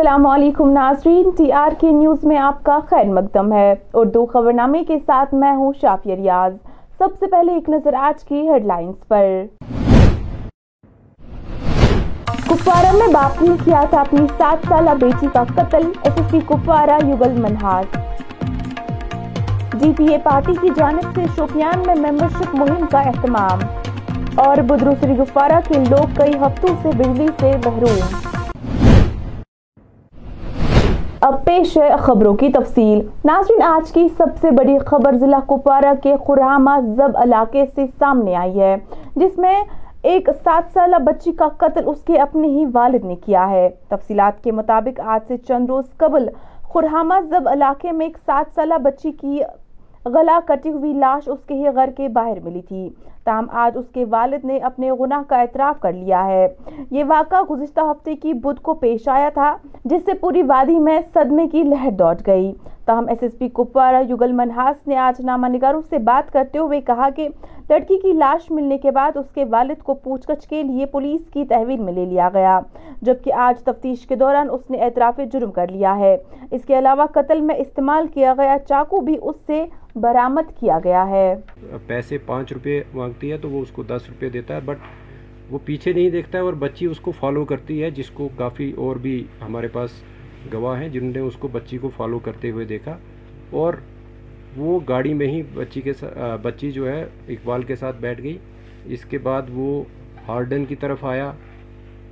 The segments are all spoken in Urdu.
السلام علیکم ناظرین، ٹی آر کے نیوز میں آپ کا خیر مقدم ہے اردو خبرنامے کے ساتھ میں ہوں شافیہ ریاض۔ سب سے پہلے ایک نظر آج کی ہیڈ لائنز پر۔ کپوارہ میں باپ نے کیا تھا اپنی سات سالہ بیٹی کا قتل S S P Kupwara, Yougal Manhas D P A party کی جانب سے شوپیان میں ممبرشپ مہم کا اہتمام۔ اور بدروسری گفارہ کے لوگ کئی ہفتوں سے بجلی سے محروم۔ اب پیش ہے خبروں کی تفصیل۔ ناظرین، آج کی سب سے بڑی خبر ضلع کپوارہ کے خرامہ زب علاقے سے سامنے آئی ہے، جس میں ایک سات سالہ بچی کا قتل اس کے اپنے ہی والد نے کیا ہے۔ تفصیلات کے مطابق، آج سے چند روز قبل خرہامہ زب علاقے میں ایک سات سالہ بچی کی گلا کٹی ہوئی لاش اس کے ہی گھر کے باہر ملی تھی۔ تاہم، آج اس کے والد نے اپنے گناہ کا اعتراف کر لیا ہے۔ یہ واقعہ گزشتہ ہفتے کی بدھ کو پیش آیا تھا، جس سے پوری وادی میں صدمے کی لہر دوٹ گئی۔ تاہم S S P Kupwara Yugal Manhas نے آج نامہ نگاروں سے بات کرتے ہوئے کہا کہ لڑکی کی لاش ملنے کے بعد اس کے والد کو پوچھ گچھ کے لیے پولیس کی تحویل میں لے لیا گیا، جبکہ آج تفتیش کے دوران اس نے اعتراف جرم کر لیا ہے۔ اس کے علاوہ قتل میں استعمال کیا گیا چاکو بھی اس سے برامت کیا گیا ہے۔ پیسے پانچ روپے مانگتی ہے تو وہ اس کو دس روپے دیتا ہے، بٹ وہ پیچھے نہیں دیکھتا ہے اور بچی اس کو فالو کرتی ہے، جس کو کافی اور بھی ہمارے پاس گواہ ہیں جنہوں نے اس کو بچی کو فالو کرتے ہوئے دیکھا اور وہ گاڑی میں ہی بچی کے بچی جو ہے، اقبال کے ساتھ بیٹھ گئی۔ اس کے بعد وہ ہارڈن کی طرف آیا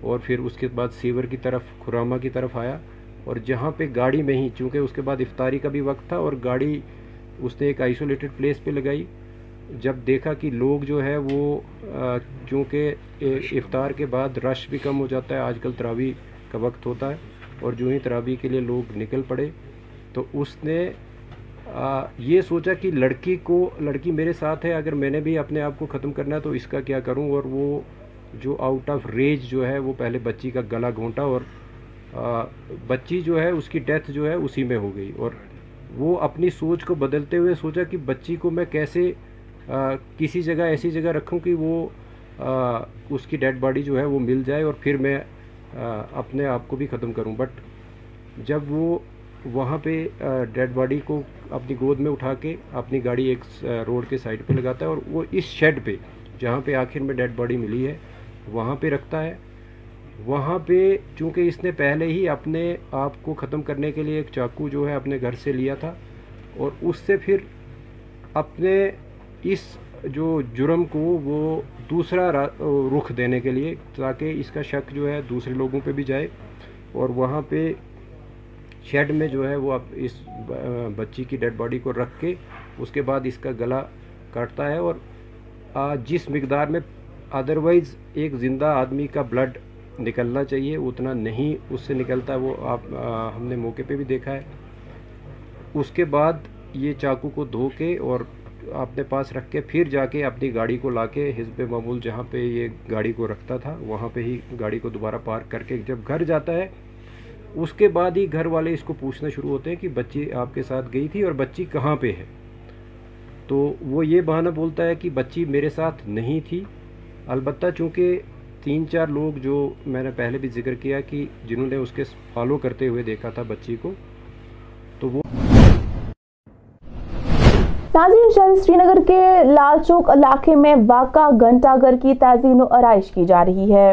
اور پھر اس کے بعد سیور کی طرف خرامہ کی طرف آیا اور جہاں پہ گاڑی میں ہی، چونکہ اس کے بعد افطاری کا بھی وقت تھا اور گاڑی اس نے ایک آئسولیٹڈ پلیس پہ لگائی۔ جب دیکھا کہ لوگ جو ہے وہ چونکہ افطار کے بعد رش بھی کم ہو جاتا ہے، آج کل تراوی کا وقت ہوتا ہے۔ اور جو ہی ترابی کے لیے لوگ نکل پڑے، تو اس نے یہ سوچا کہ لڑکی کو، لڑکی میرے ساتھ ہے، اگر میں نے بھی اپنے آپ کو ختم کرنا ہے تو اس کا کیا کروں؟ اور وہ جو آؤٹ آف ریج جو ہے، وہ پہلے بچی کا گلا گھونٹا اور بچی جو ہے، اس کی ڈیتھ جو ہے، اسی میں ہو گئی۔ اور وہ اپنی سوچ کو بدلتے ہوئے سوچا کہ بچی کو میں کیسے کسی جگہ ایسی جگہ رکھوں کہ وہ اس کی ڈیڈ باڈی جو ہے، وہ مل جائے اور پھر میں اپنے آپ کو بھی ختم کروں۔ بٹ جب وہ وہاں پہ ڈیڈ باڈی کو اپنی گود میں اٹھا کے اپنی گاڑی ایک روڈ کے سائڈ پہ لگاتا ہے اور وہ اس شیڈ پہ، جہاں پہ آخر میں ڈیڈ باڈی ملی ہے، وہاں پہ رکھتا ہے۔ وہاں پہ چونکہ اس نے پہلے ہی اپنے آپ کو ختم کرنے کے لیے ایک چاقو جو ہے اپنے گھر سے لیا تھا، اور اس سے پھر اپنے اس جو جرم کو وہ دوسرا رخ دینے کے لیے، تاکہ اس کا شک جو ہے دوسرے لوگوں پہ بھی جائے اور وہاں پہ شیڈ میں جو ہے وہ اب اس بچی کی ڈیڈ باڈی کو رکھ کے اس کے بعد اس کا گلا کاٹتا ہے اور جس مقدار میں ادروائز ایک زندہ آدمی کا بلڈ نکلنا چاہیے، اتنا نہیں، اس سے نکلتا وہ آپ ہم نے موقع پہ بھی دیکھا ہے۔ اس کے بعد یہ چاقو کو دھو کے اور اپنے پاس رکھ کے پھر جا کے اپنی گاڑی کو لا کے حزب معمول جہاں پہ یہ گاڑی کو رکھتا تھا، وہاں پہ ہی گاڑی کو دوبارہ پارک کر کے جب گھر جاتا ہے، اس کے بعد ہی گھر والے اس کو پوچھنا شروع ہوتے ہیں کہ بچی آپ کے ساتھ گئی تھی اور بچی کہاں پہ ہے؟ تو وہ یہ بہانہ بولتا ہے کہ بچی میرے ساتھ نہیں تھی۔ البتہ چونکہ تین چار لوگ جو میں نے پہلے بھی ذکر کیا کہ جنہوں نے اس کے فالو کرتے ہوئے دیکھا تھا بچی کو ناظرین شہر سری نگر کے لال چوک علاقے میں واقع گھنٹہ گھر کی تعزین و آرائش کی جا رہی ہے۔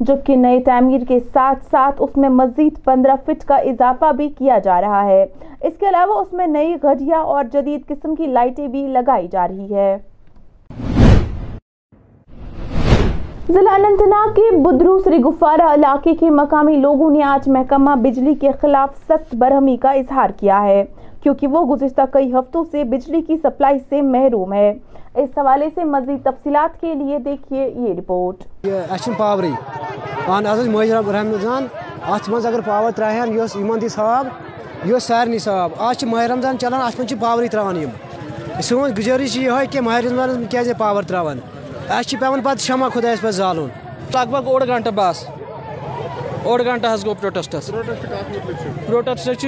جبکہ نئے تعمیر کے ساتھ ساتھ اس میں مزید پندرہ فٹ کا اضافہ بھی کیا جا رہا ہے۔ اس کے علاوہ اس میں نئی گھڑیا اور جدید قسم کی لائٹیں بھی لگائی جا رہی ہے۔ ضلع انتناگ کے بدرو سری گفارہ علاقے کے مقامی لوگوں نے آج محکمہ بجلی کے خلاف سخت برہمی کا اظہار کیا ہے۔ کیونکہ وہ گزشتہ کئی ہفتوں سے بجلی کی سپلائی سے محروم ہے۔ اس حوالے سے مزید تفصیلات کے لیے دیکھیے یہ رپورٹ۔ پاوری۔ رمضان ات مز اگر پاور ترہن یہ یمن دی ثواب یہ سارے ثواب آج ماہ رمضان چلان ات مجھ پاوری تران سون گزارش یہ کہ ماہ رمضان کیا پاور تران اہس پہ پہ شمع خدا پہ زالون لگ بھگ اوڑ گھنٹہ بس۔ اوڑ گھنٹہ گو پروٹسٹس پروٹسٹ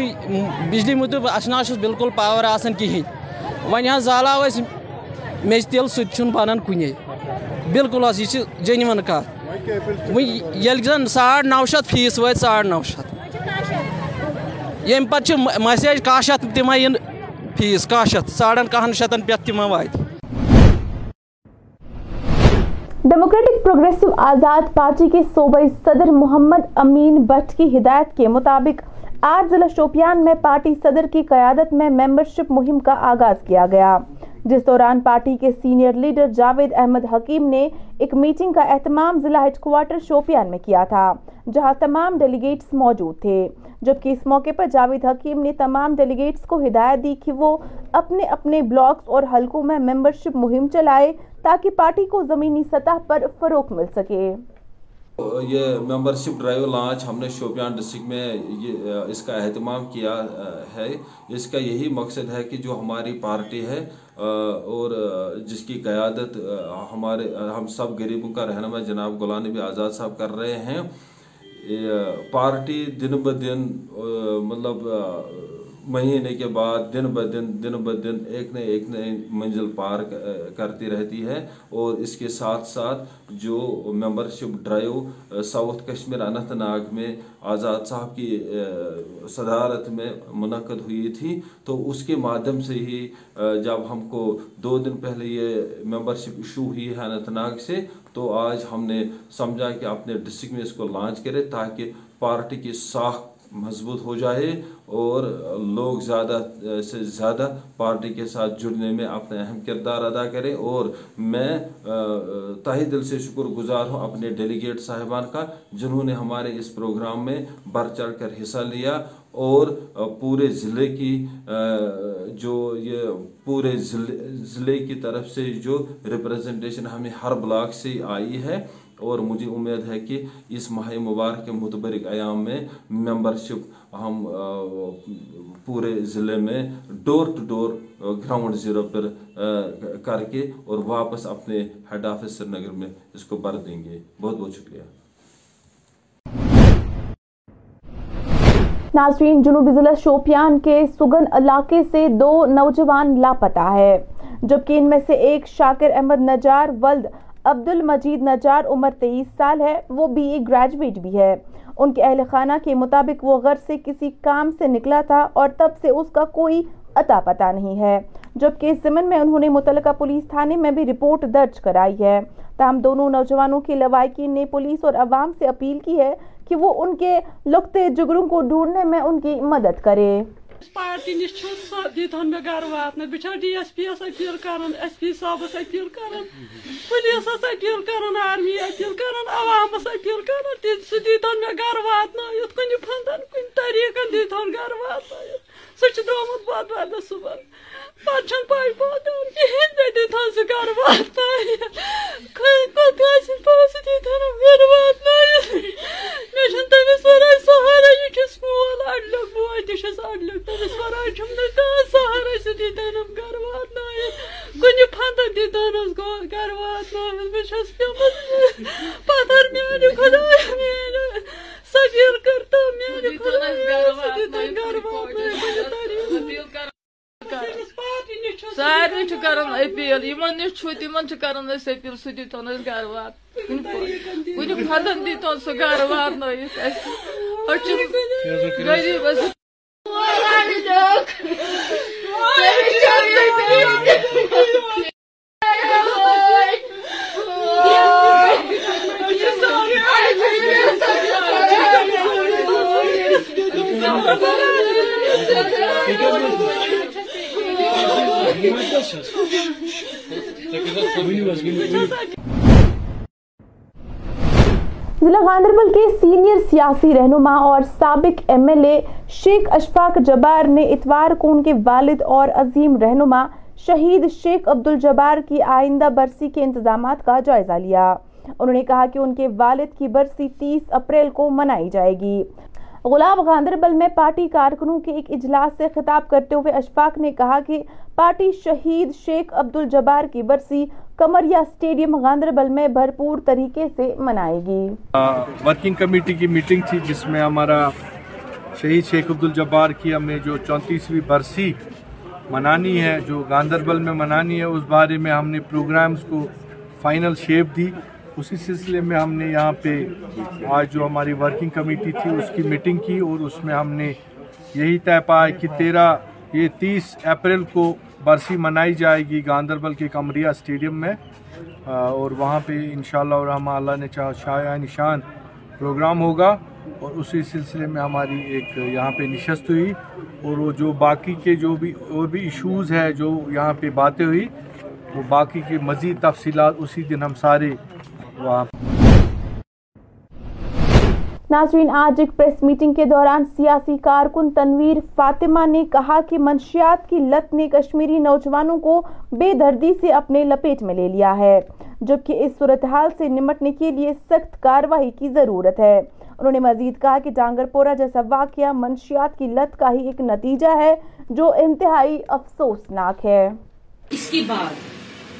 بجلی مطلب اس نا بالکل پاور آسان کہین۔ ون حض زالو اس میچ تیل سہ بنان کنے بالکل حض یہ جنون کت یل زن ساڑ نو شت فیس وت ساڑ نو شیت یم پتہ مسیج کاہ شیت تمہ ان فیس کاہ شیت ساڑن کہن شتن پہ تمہ وات ڈیموکریٹک پروگریسو آزاد پارٹی کے صوبائی صدر محمد امین بٹ کی ہدایت کے مطابق آج ضلع شوپیان میں پارٹی صدر کی قیادت میں ممبرشپ مہم کا آغاز کیا گیا۔ جس دوران پارٹی کے سینئر لیڈر جاوید احمد حکیم نے ایک میٹنگ کا اہتمام ضلع ہیڈ کوارٹر شوپیان میں کیا تھا، جہاں تمام ڈیلیگیٹس موجود تھے۔ جبکہ اس موقع پر جاوید حکیم نے تمام ڈیلیگیٹس کو ہدایت دی کہ وہ اپنے اپنے بلاکس اور حلقوں میں ممبرشپ مہم چلائے تاکہ پارٹی کو زمینی سطح پر فروغ مل سکے۔ یہ ممبرشپ ڈرائیو لانچ ہم نے شوپیان ڈسٹرکٹ میں یہ، اس کا اہتمام کیا ہے۔ اس کا یہی مقصد ہے کہ جو ہماری پارٹی ہے اور جس کی قیادت ہمارے، ہم سب غریبوں کا رہنما جناب غلام نبی آزاد صاحب کر رہے ہیں۔ پارٹی دن بدن مطلب مہینے کے بعد دن بدن دن بدن ایک نہ ایک نئی منزل پار کرتی رہتی ہے اور اس کے ساتھ ساتھ جو membership drive south Kashmir Anantnag میں آزاد صاحب کی صدارت میں منعقد ہوئی تھی، تو اس کے مادھیم سے ہی جب ہم کو دو دن پہلے یہ ممبرشپ ایشو ہوئی ہے اننت ناگ سے تو آج ہم نے سمجھا کہ اپنے ڈسٹرکٹ میں اس کو لانچ کرے تاکہ پارٹی کی ساخت مضبوط ہو جائے اور لوگ زیادہ، سے زیادہ پارٹی کے ساتھ جڑنے میں اپنا اہم کردار ادا کریں اور میں تاہی دل سے شکر گزار ہوں اپنے ڈیلیگیٹ صاحبان کا، جنہوں نے ہمارے اس پروگرام میں بڑھ چڑھ کر حصہ لیا اور پورے ضلع کی جو یہ پورے ضلع کی طرف سے جو ریپرزنٹیشن ہمیں ہر بلاک سے آئی ہے اور مجھے امید ہے کہ اس ماہ مبارک کے متبرک ایام میں ممبرشپ ہم پورے ضلع میں door to door ground zero پر کر کے اور واپس اپنے ہیڈ آفس سری نگر میں اس کو بھر دیں گے۔ بہت بہت شکریہ۔ ناظرین، جنوبی ضلع شوپیان کے سگن علاقے سے دو نوجوان لاپتہ ہے جبکہ ان میں سے ایک شاکر احمد نجار، ولد عبد المجید نجار عمر تیئیس سال ہے، وہ بی اے گریجویٹ بھی ہے۔ ان کے اہل خانہ کے مطابق وہ غر سے کسی کام سے نکلا تھا اور تب سے اس کا کوئی عطا پتہ نہیں ہے، جبکہ اس زمن میں انہوں نے متعلقہ پولیس تھانے میں بھی رپورٹ درج کرائی ہے۔ تاہم، دونوں نوجوانوں کی لوائقین نے پولیس اور عوام سے اپیل کی ہے کہ وہ ان کے لگتے جگروں کو ڈھونڈنے میں ان کی مدد کرے۔ پارٹی نش دن مے گھر واتن بہ ڈی ایس پی یس اپیل کران ایس پی صاحبس اپیل کران پولیسس اپیل کران آرمی اپیل کران عوامس اپیل کران سہ دن مے گھر واتن کن پھندن کن طریقن دن گھر واتن سہ درامت باد ود صبح۔ پہ پائی واتان کہین مے دیتن سہ گھر واتن پتہ پوسہ دیتن گھر واتن مے تمس ورائے سہارا یہ چھس مول اڈلک بوے تہ اڈلک تمس ورائے چھم نہ کانٛہہ سہارا سہ دیتنم گھر واتن کُنہِ پھندٕ دیتنس گھر واتن بہ چھس پیمت پتھر میانہِ خدایا میانہِ سفیر کُنہِ طریقہٕ سارے کران اپیل یمن نش چھُ تمن کران أسۍ اپیل سُہ دیتون أسۍ گھر وات کُنہِ پھندن دیتون سُہ گھر واتنٲیِتھ اَسہِ أسۍ چھِ غریب أسۍ ضلع گاندربل کے سینئر سیاسی رہنما اور سابق ایم ایل اے شیخ اشفاق جبار نے اتوار کو ان کے والد اور عظیم رہنما شہید شیخ عبد الجبار کی آئندہ برسی کے انتظامات کا جائزہ لیا۔ انہوں نے کہا کہ ان کے والد کی برسی تیس اپریل کو منائی جائے گی۔ غلاب گاندربل میں پارٹی کارکنوں کے ایک اجلاس سے خطاب کرتے ہوئے اشفاق نے کہا کہ پارٹی شہید شیخ عبد الجبار کی برسی کمریا سٹیڈیم گاندربل میں بھرپور طریقے سے منائے گی۔ ورکنگ کمیٹی کی میٹنگ تھی جس میں ہمارا شہید شیخ عبد الجبار کی ہمیں جو چونتیسویں برسی منانی ہے، جو گاندربل میں منانی ہے، اس بارے میں ہم نے پروگرامز کو فائنل شیپ دی۔ اسی سلسلے میں ہم نے یہاں پہ آج جو ہماری ورکنگ کمیٹی تھی، اس کی میٹنگ کی اور اس میں ہم نے یہی طے پایا کہ تیرہ، یہ تیس اپریل کو برسی منائی جائے گی گاندربل کے کمریا اسٹیڈیم میں۔ اور وہاں پہ انشاءاللہ اور ہم اللہ نے چاہ شاہ نشان پروگرام ہوگا۔ اور اسی سلسلے میں ہماری ایک یہاں پہ نشست ہوئی۔ اور وہ جو باقی کے جو بھی اور بھی ایشوز ہے جو یہاں پہ باتیں ہوئی، وہ باقی کے مزید تفصیلات اسی دن ہم سارے وہاں ناظرین، آج ایک پریس میٹنگ کے دوران سیاسی کارکن تنویر فاطمہ نے کہا کہ منشیات کی لت نے کشمیری نوجوانوں کو بے دردی سے اپنے لپیٹ میں لے لیا ہے، جبکہ اس صورتحال سے نمٹنے کے لیے سخت کاروائی کی ضرورت ہے۔ انہوں نے مزید کہا کہ ڈانگر پورا جیسا واقعہ منشیات کی لت کا ہی ایک نتیجہ ہے، جو انتہائی افسوسناک ہے۔ اس کی بات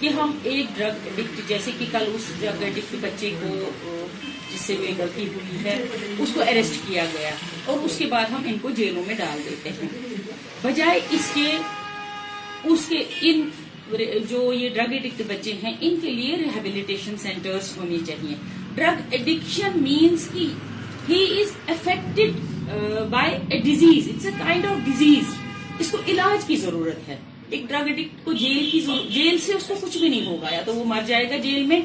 کہ ہم ایک ڈرگ ایڈکٹ جیسے کہ کل اس ڈرگ ایڈکٹ بچے کو، جس سے کوئی غلطی ہوئی ہے، اس کو اریسٹ کیا گیا اور اس کے بعد ہم ان کو جیلوں میں ڈال دیتے ہیں۔ بجائے اس کے اس کے ان جو یہ ڈرگ ایڈکٹ بچے ہیں، ان کے لیے ریہیبلیٹیشن سینٹرز ہونی چاہیے۔ ڈرگ ایڈکشن مینس کی he is affected by a disease it's a kind of disease اس کو علاج کی ضرورت ہے۔ ایک ڈرگ ایڈکٹ کو جیل کی جیل سے اس کو کچھ بھی نہیں ہوگا، یا تو وہ مر جائے گا جیل میں،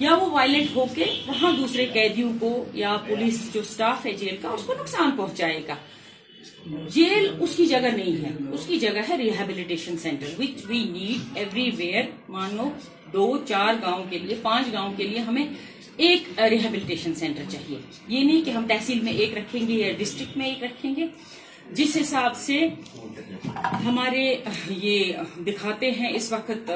یا وہ وائلنٹ ہو کے وہاں دوسرے قیدیوں کو یا پولیس جو سٹاف ہے جیل کا، اس کو نقصان پہنچائے گا۔ جیل اس کی جگہ نہیں ہے، اس کی جگہ ہے rehabilitation centre which we need everywhere مانو دو، چار گاؤں کے لیے، پانچ گاؤں کے لیے ہمیں ایک ریہیبلیٹیشن سینٹر چاہیے۔ یہ نہیں کہ ہم تحصیل میں ایک رکھیں گے یا ڈسٹرکٹ میں ایک رکھیں گے۔ جس حساب سے ہمارے یہ دکھاتے ہیں اس وقت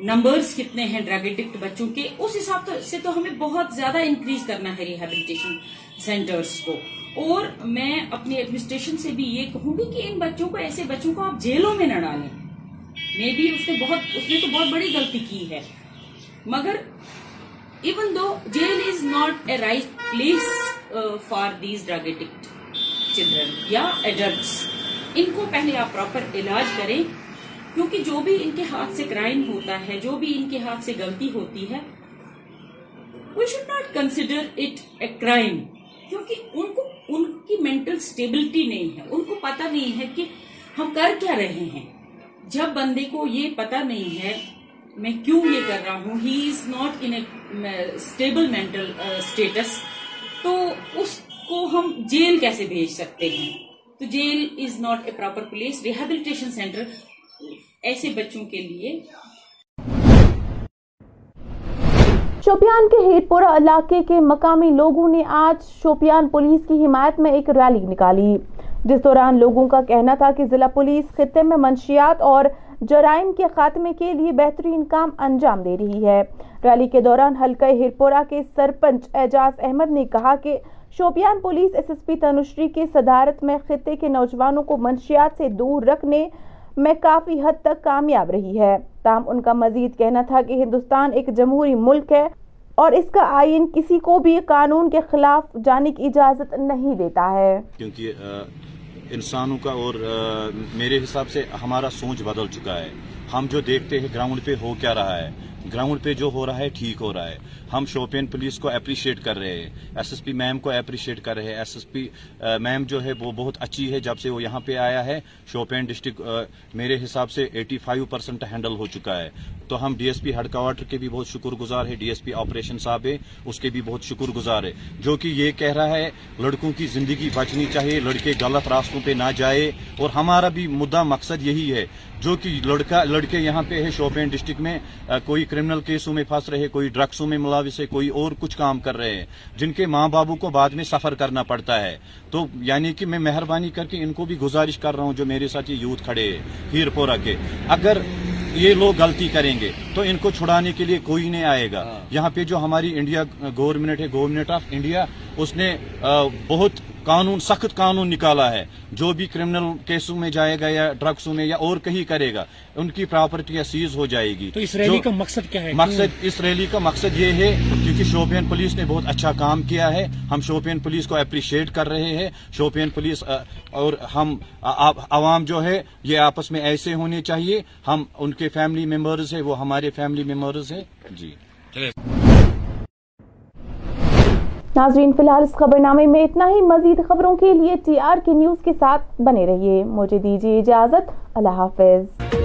نمبرز کتنے ہیں ڈرگ ایڈکٹ بچوں کے، اس حساب سے تو ہمیں بہت زیادہ انکریز کرنا ہے ریہیبلیٹیشن سینٹرز کو۔ اور میں اپنی ایڈمنسٹریشن سے بھی یہ کہوں گی کہ ان بچوں کو، ایسے بچوں کو آپ جیلوں میں نہ ڈالیں۔ میں بھی اس نے بہت، اس نے تو بہت بڑی غلطی کی ہے۔ مگر even the jail is not a right place for these drug addict children یا ایڈلٹس ان کو پہلے آپ پراپر علاج کریں، کیونکہ جو بھی ان کے ہاتھ سے کرائم ہوتا ہے، جو بھی ان کے ہاتھ سے غلطی ہوتی ہے we should not consider it a crime کیونکہ ان کو، ان کی مینٹل سٹیبلٹی نہیں ہے۔ ان کو پتہ نہیں ہے کہ ہم کر کیا رہے ہیں۔ جب بندے کو یہ پتہ نہیں ہے، میں کیوں یہ کر رہا ہوں he is not in stable mental status تو اس کو ہم جیل کیسے بھیج سکتے ہیں؟ تو jail is not a proper place rehabilitation centre ایسے بچوں کے لیے۔ شوپیان کے ہیت پورا علاقے کے مقامی لوگوں نے آج شوپیان پولیس کی حمایت میں ایک ریلی نکالی، جس دوران لوگوں کا کہنا تھا کہ ضلع پولیس خطے میں منشیات اور جرائم کے خاتمے کے لیے بہترین کام انجام دے رہی ہے۔ ریلی کے دوران حلقہ ہیرپورا کے سرپنچ اعجاز احمد نے کہا کہ Shopian police S S P Tanushree کے صدارت میں خطے کے نوجوانوں کو منشیات سے دور رکھنے میں کافی حد تک کامیاب رہی ہے۔ تاہم، ان کا مزید کہنا تھا کہ ہندوستان ایک جمہوری ملک ہے اور اس کا آئین کسی کو بھی قانون کے خلاف جانے کی اجازت نہیں دیتا ہے۔ کیونکہ انسانوں کا اور میرے حساب سے ہمارا سوچ بدل چکا ہے۔ ہم جو دیکھتے ہیں گراؤنڈ پہ ہو کیا رہا ہے۔ گراؤنڈ پہ جو ہو رہا ہے، ٹھیک ہو رہا ہے۔ ہم شوپین پولیس کو اپریشیٹ کر رہے ہیں۔ ایس ایس پی میم کو اپریشیٹ کر رہے ہیں۔ ایس ایس پی میم جو ہے وہ بہت اچھی ہے۔ جب سے وہ یہاں پہ آیا ہے، شوپین ڈسٹرکٹ میرے حساب سے ایٹی فائیو پرسینٹ ہینڈل ہو چکا ہے۔ تو ہم D S P head quarter کے بھی بہت شکر گزار ہے ڈی ایس پی آپریشن صاحب ہے اس کے بھی بہت شکر گزار ہے جو کہ یہ کہہ رہا ہے، لڑکوں کی زندگی بچنی چاہیے، لڑکے غلط راستوں پہ نہ جائے۔ اور ہمارا بھی مدعا مقصد یہی ہے جو کہ لڑکا لڑکے یہاں پہ ہے شوپین ڈسٹرکٹ میں کوئی کرمنل کیسوں میں پھنس رہے کوئی ڈرگسوں میں ملاوث ہے کوئی اور کچھ کام کر رہے ہیں جن کے ماں بابو کو بعد میں سفر کرنا پڑتا ہے۔ تو یعنی کہ میں مہربانی کر کے ان کو بھی گزارش کر رہا ہوں جو میرے ساتھ یہ یوتھ کھڑے ہیں ہیر پورا کے۔ اگر یہ لوگ غلطی کریں گے تو ان کو چھڑانے کے لیے کوئی نہیں آئے گا۔ ہاں۔ یہاں پہ جو ہماری انڈیا گورنمنٹ ہے گورنمنٹ آف انڈیا اس نے بہت قانون سخت قانون نکالا ہے۔ جو بھی کرمنل کیسوں میں جائے گا یا ڈرگسوں میں یا اور کہیں کرے گا ان کی پراپرٹیاں سیز ہو جائے گی۔ تو اس ریلی کا مقصد کیا ہے؟ مقصد اس ریلی کا مقصد یہ ہے کیونکہ شوپین پولیس نے بہت اچھا کام کیا ہے۔ ہم شوپین پولیس کو اپریشیٹ کر رہے ہیں۔ شوپین پولیس اور ہم عوام جو ہے یہ آپس میں ایسے ہونے چاہیے۔ ہم ان کے فیملی ممبرز ہیں وہ ہمارے فیملی ممبرز ہیں۔ جی۔ ناظرین، فی الحال اس خبر نامے میں اتنا ہی۔ مزید خبروں کے لیے ٹی آر کے نیوز کے ساتھ بنے رہیے۔ مجھے دیجیے اجازت۔ اللہ حافظ۔